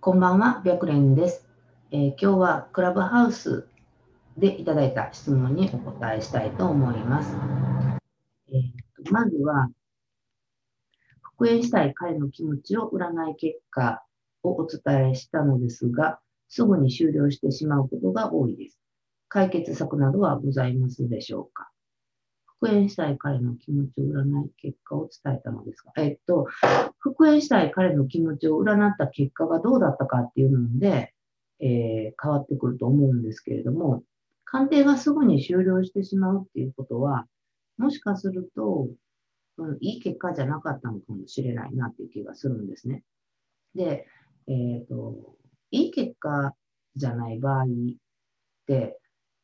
こんばんは、白蓮です、えー、今日はクラブハウスでいただいた質問にお答えしたいと思います。えー、まずは、復縁したい彼の気持ちを占い結果をお伝えしたのですが、すぐに終了してしまうことが多いです。解決策などはございますでしょうか？復縁したい彼の気持ちを占い結果を伝えたのですが、えっと、復縁したい彼の気持ちを占った結果がどうだったかっていうので、えー、変わってくると思うんですけれども、鑑定がすぐに終了してしまうっていうことは、もしかすると、うん、いい結果じゃなかったのかもしれないなっていう気がするんですね。で、えっ、ー、と、いい結果じゃない場合って、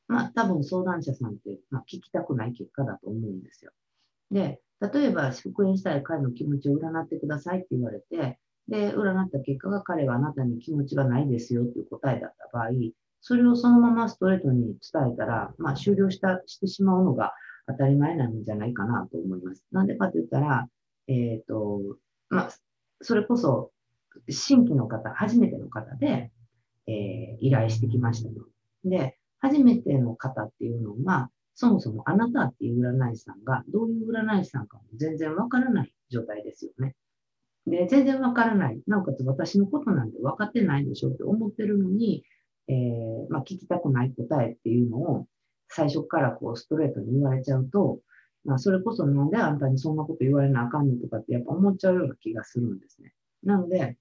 まあ多分相談者さんって、まあ、聞きたくない結果だと思うんですよ。で、例えば復縁したい彼の気持ちを占ってくださいって言われて、で、占った結果が彼はあなたに気持ちがないですよっていう答えだった場合、それをそのままストレートに伝えたら、まあ終了したしてしまうのが当たり前なんじゃないかなと思います。なんでかって言ったら、えっ、ー、と、まあ、それこそ新規の方、初めての方で、えー、依頼してきましたと。で、初めての方っていうのが、そもそもあなたっていう占い師さんがどういう占い師さんかも全然わからない状態ですよね。で、全然わからない。なおかつ私のことなんて分かってないでしょって思ってるのに、えー、まあ、聞きたくない答えっていうのを最初からこうストレートに言われちゃうと、まあ、それこそなんであんたにそんなこと言われなあかんのとかってやっぱ思っちゃうような気がするんですね。なので、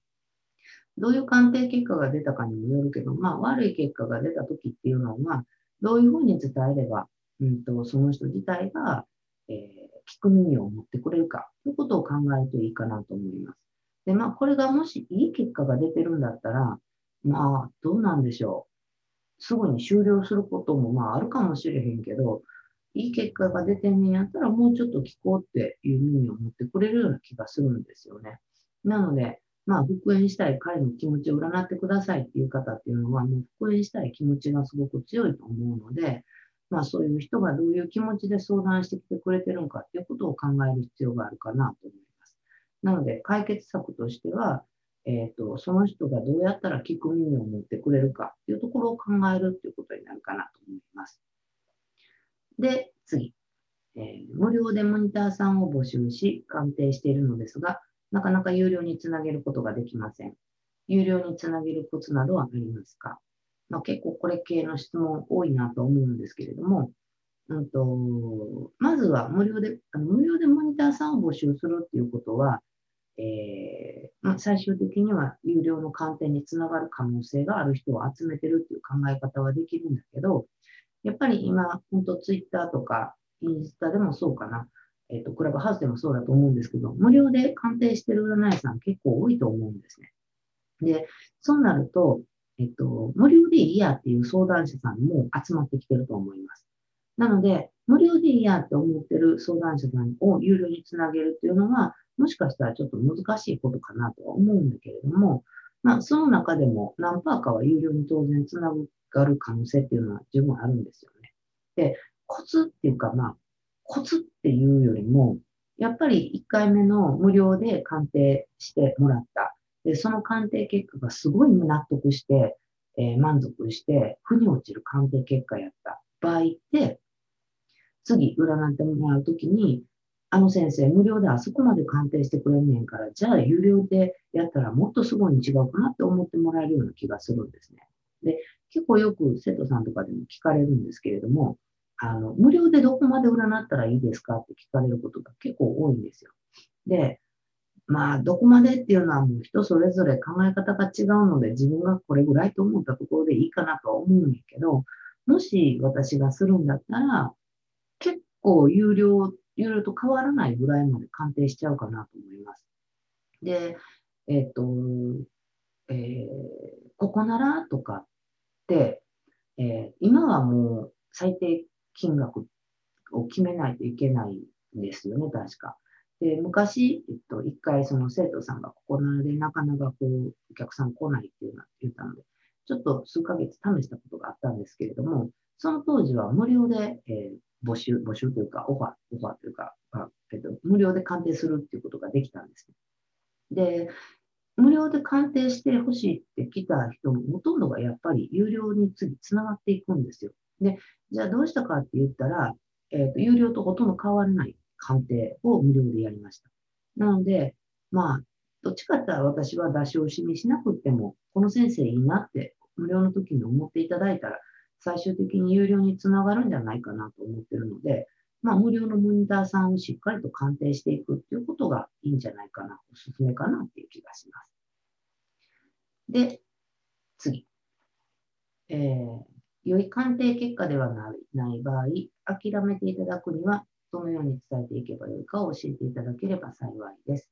どういう鑑定結果が出たかにもよるけど、まあ、悪い結果が出た時っていうのは、どういうふうに伝えれば、うんと、その人自体が、えー、聞く耳を持ってくれるかということを考えるといいかなと思います。で、まあ、これがもしいい結果が出てるんだったら、まあ、どうなんでしょう。すぐに終了することも、まあ、あるかもしれへんけど、いい結果が出てんねんやったら、もうちょっと聞こうっていう耳を持ってくれるような気がするんですよね。なので、まあ、復縁したい彼の気持ちを占ってくださいっていう方っていうのは、もう復縁したい気持ちがすごく強いと思うので、まあ、そういう人がどういう気持ちで相談してきてくれてるのかっていうことを考える必要があるかなと思います。なので、解決策としては、えっ、ー、と、その人がどうやったら聞く耳を持ってくれるかっていうところを考えるっていうことになるかなと思います。で、次。えー、無料でモニターさんを募集し、鑑定しているのですが、なかなか有料につなげることができません。有料につなげるコツなどはありますか、まあ、結構これ系の質問多いなと思うんですけれども、うんと、まずは無料で、あの無料でモニターさんを募集するっていうことは、えーまあ、最終的には有料の鑑定につながる可能性がある人を集めてるっていう考え方はできるんだけど、やっぱり今、本当ツイッターとかインスタでもそうかな。えっ、ー、と、クラブハウスでもそうだと思うんですけど、無料で鑑定してる占い師さん結構多いと思うんですね。で、そうなると、えっと、無料でいいやっていう相談者さんも集まってきてると思います。なので、無料でいいやって思ってる相談者さんを有料につなげるっていうのは、もしかしたらちょっと難しいことかなとは思うんだけれども、まあ、その中でも何パーかは有料に当然つながる可能性っていうのは十分あるんですよね。で、コツっていうか、まあ、コツっていうよりも、やっぱり1回目の無料で鑑定してもらった。で、その鑑定結果がすごい納得して、えー、満足して、負に落ちる鑑定結果やった場合って、次占ってもらうときに、あの先生、無料であそこまで鑑定してくれんねんから、じゃあ有料でやったらもっとすごいに違うかなって思ってもらえるような気がするんですね。で、結構よく生徒さんとかでも聞かれるんですけれども、あの、無料でどこまで占ったらいいですかって聞かれることが結構多いんですよ。で、まあ、どこまでっていうのはもう人それぞれ考え方が違うので、自分がこれぐらいと思ったところでいいかなとは思うんやけど、もし私がするんだったら、結構有料、有料と変わらないぐらいまで鑑定しちゃうかなと思います。で、えっ、と、えー、ここならとかって、えー、今はもう最低金額を決めないといけないんですよね、確か。で、昔、えっと、一回その生徒さんがここなのでなかなかこう、お客さん来ないっていうのは言ったので、ちょっと数ヶ月試したことがあったんですけれども、その当時は無料で、えー、募集、募集というか、オファー、オファーというか、あえっと、無料で鑑定するっていうことができたんですね。で、無料で鑑定してほしいって来た人もほとんどがやっぱり有料に次つながっていくんですよ。で、じゃあどうしたかって言ったら、えっ、と、有料とほとんど変わらない鑑定を無料でやりました。なので、まあ、どっちかって言ったら私は出し惜しみしなくても、この先生いいなって無料の時に思っていただいたら、最終的に有料につながるんじゃないかなと思ってるので、まあ、無料のモニターさんをしっかりと鑑定していくっていうことがいいんじゃないかな、おすすめかなっていう気がします。で、次。えー、良い鑑定結果ではない場合、諦めていただくには、どのように伝えていけばよいかを教えていただければ幸いです。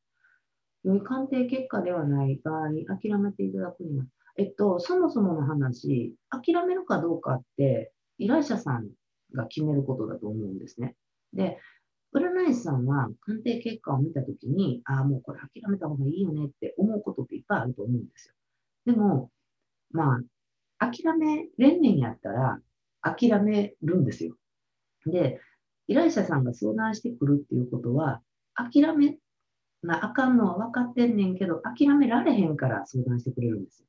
良い鑑定結果ではない場合、諦めていただくには、えっと、そもそもの話、諦めるかどうかって、依頼者さんが決めることだと思うんですね。で、占い師さんは鑑定結果を見たときに、ああ、もうこれ諦めた方がいいよねって思うことっていっぱいあると思うんですよ。でも、まあ、諦めれんねんやったら、諦めるんですよ。で、依頼者さんが相談してくるっていうことは、諦めなあかんのは分かってんねんけど、諦められへんから相談してくれるんですよ、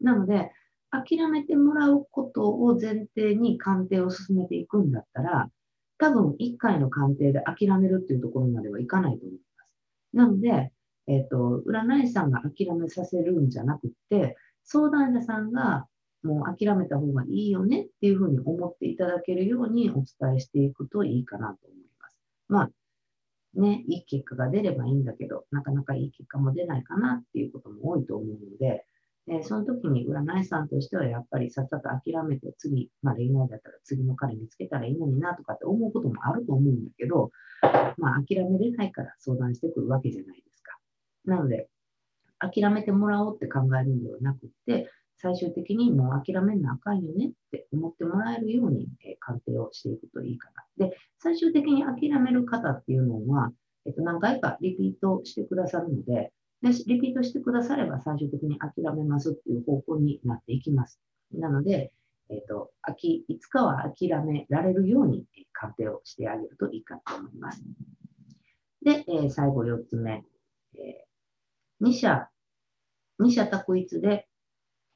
なので、諦めてもらうことを前提に鑑定を進めていくんだったら、多分1回の鑑定で諦めるっていうところまではいかないと思います。なので、えっ、ー、と、占い師さんが諦めさせるんじゃなくて、相談者さんがもう諦めた方がいいよねっていうふうに思っていただけるようにお伝えしていくといいかなと思います。まあ、ね、いい結果が出ればいいんだけど、なかなかいい結果も出ないかなっていうことも多いと思うので、えその時に占い師さんとしてはやっぱりさっさと諦めて次、まあ恋愛だったら次の彼見つけたらいいのになとかって思うこともあると思うんだけど、まあ諦めれないから相談してくるわけじゃないですか。なので、諦めてもらおうって考えるんではなくて、最終的にもう諦めなあかんよねって思ってもらえるように、え鑑定をしていくといいかな。で、最終的に諦める方っていうのは、えっと、何回かリピートしてくださるので、で、リピートしてくだされば最終的に諦めますっていう方向になっていきます。なので、えっ、ー、と、き、いつかは諦められるように鑑定をしてあげるといいかと思います。で、えー、最後4つ目。えー、2社、2社択一で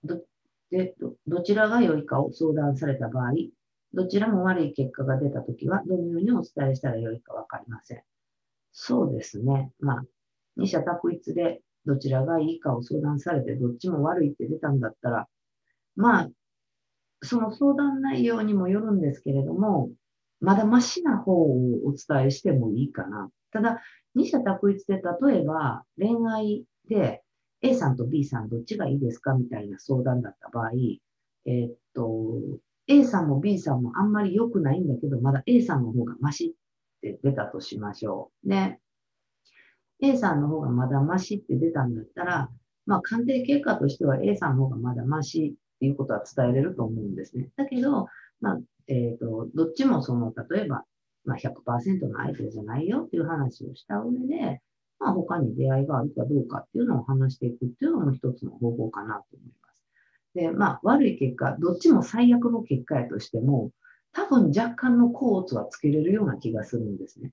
どでど、どちらが良いかを相談された場合、どちらも悪い結果が出たときは、どのようにお伝えしたら良いかわかりません。そうですね。まあ、二者択一でどちらがいいかを相談されて、どっちも悪いって出たんだったら、まあ、その相談内容にもよるんですけれども、まだマシな方をお伝えしてもいいかな。ただ、二者択一で例えば恋愛で A さんと B さんどっちがいいですかみたいな相談だった場合、えー、っと、A さんも B さんもあんまり良くないんだけど、まだ A さんの方がマシって出たとしましょう。ね。A さんの方がまだマシって出たんだったら、まあ、鑑定結果としては A さんの方がまだマシっていうことは伝えれると思うんですね。だけど、まあ、えっ、ー、と、どっちもその、例えば、まあ100%の相手じゃないよっていう話をした上で、まあ、他に出会いがあるかどうかっていうのを話していくっていうのも一つの方法かなと思います。で、まあ、悪い結果、どっちも最悪の結果やとしても、多分若干のコーツはつけれるような気がするんですね。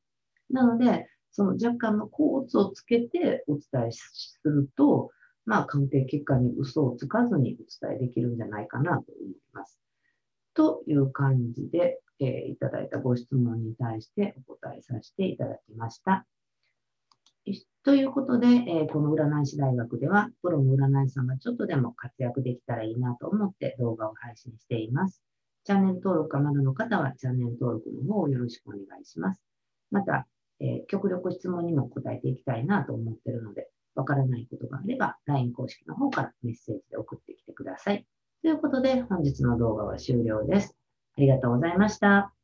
なので、その若干のコーツをつけてお伝えすると、まあ、鑑定結果に嘘をつかずにお伝えできるんじゃないかなと思います。という感じで、えー、いただいたご質問に対してお答えさせていただきました。ということで、えー、この占い師大学では、プロの占い師さんがちょっとでも活躍できたらいいなと思って動画を配信しています。チャンネル登録がまだの方は、チャンネル登録の方をよろしくお願いします。また、えー、極力質問にも答えていきたいなと思ってるので、わからないことがあれば、LINE 公式の方からメッセージで送ってきてください。ということで、本日の動画は終了です。ありがとうございました。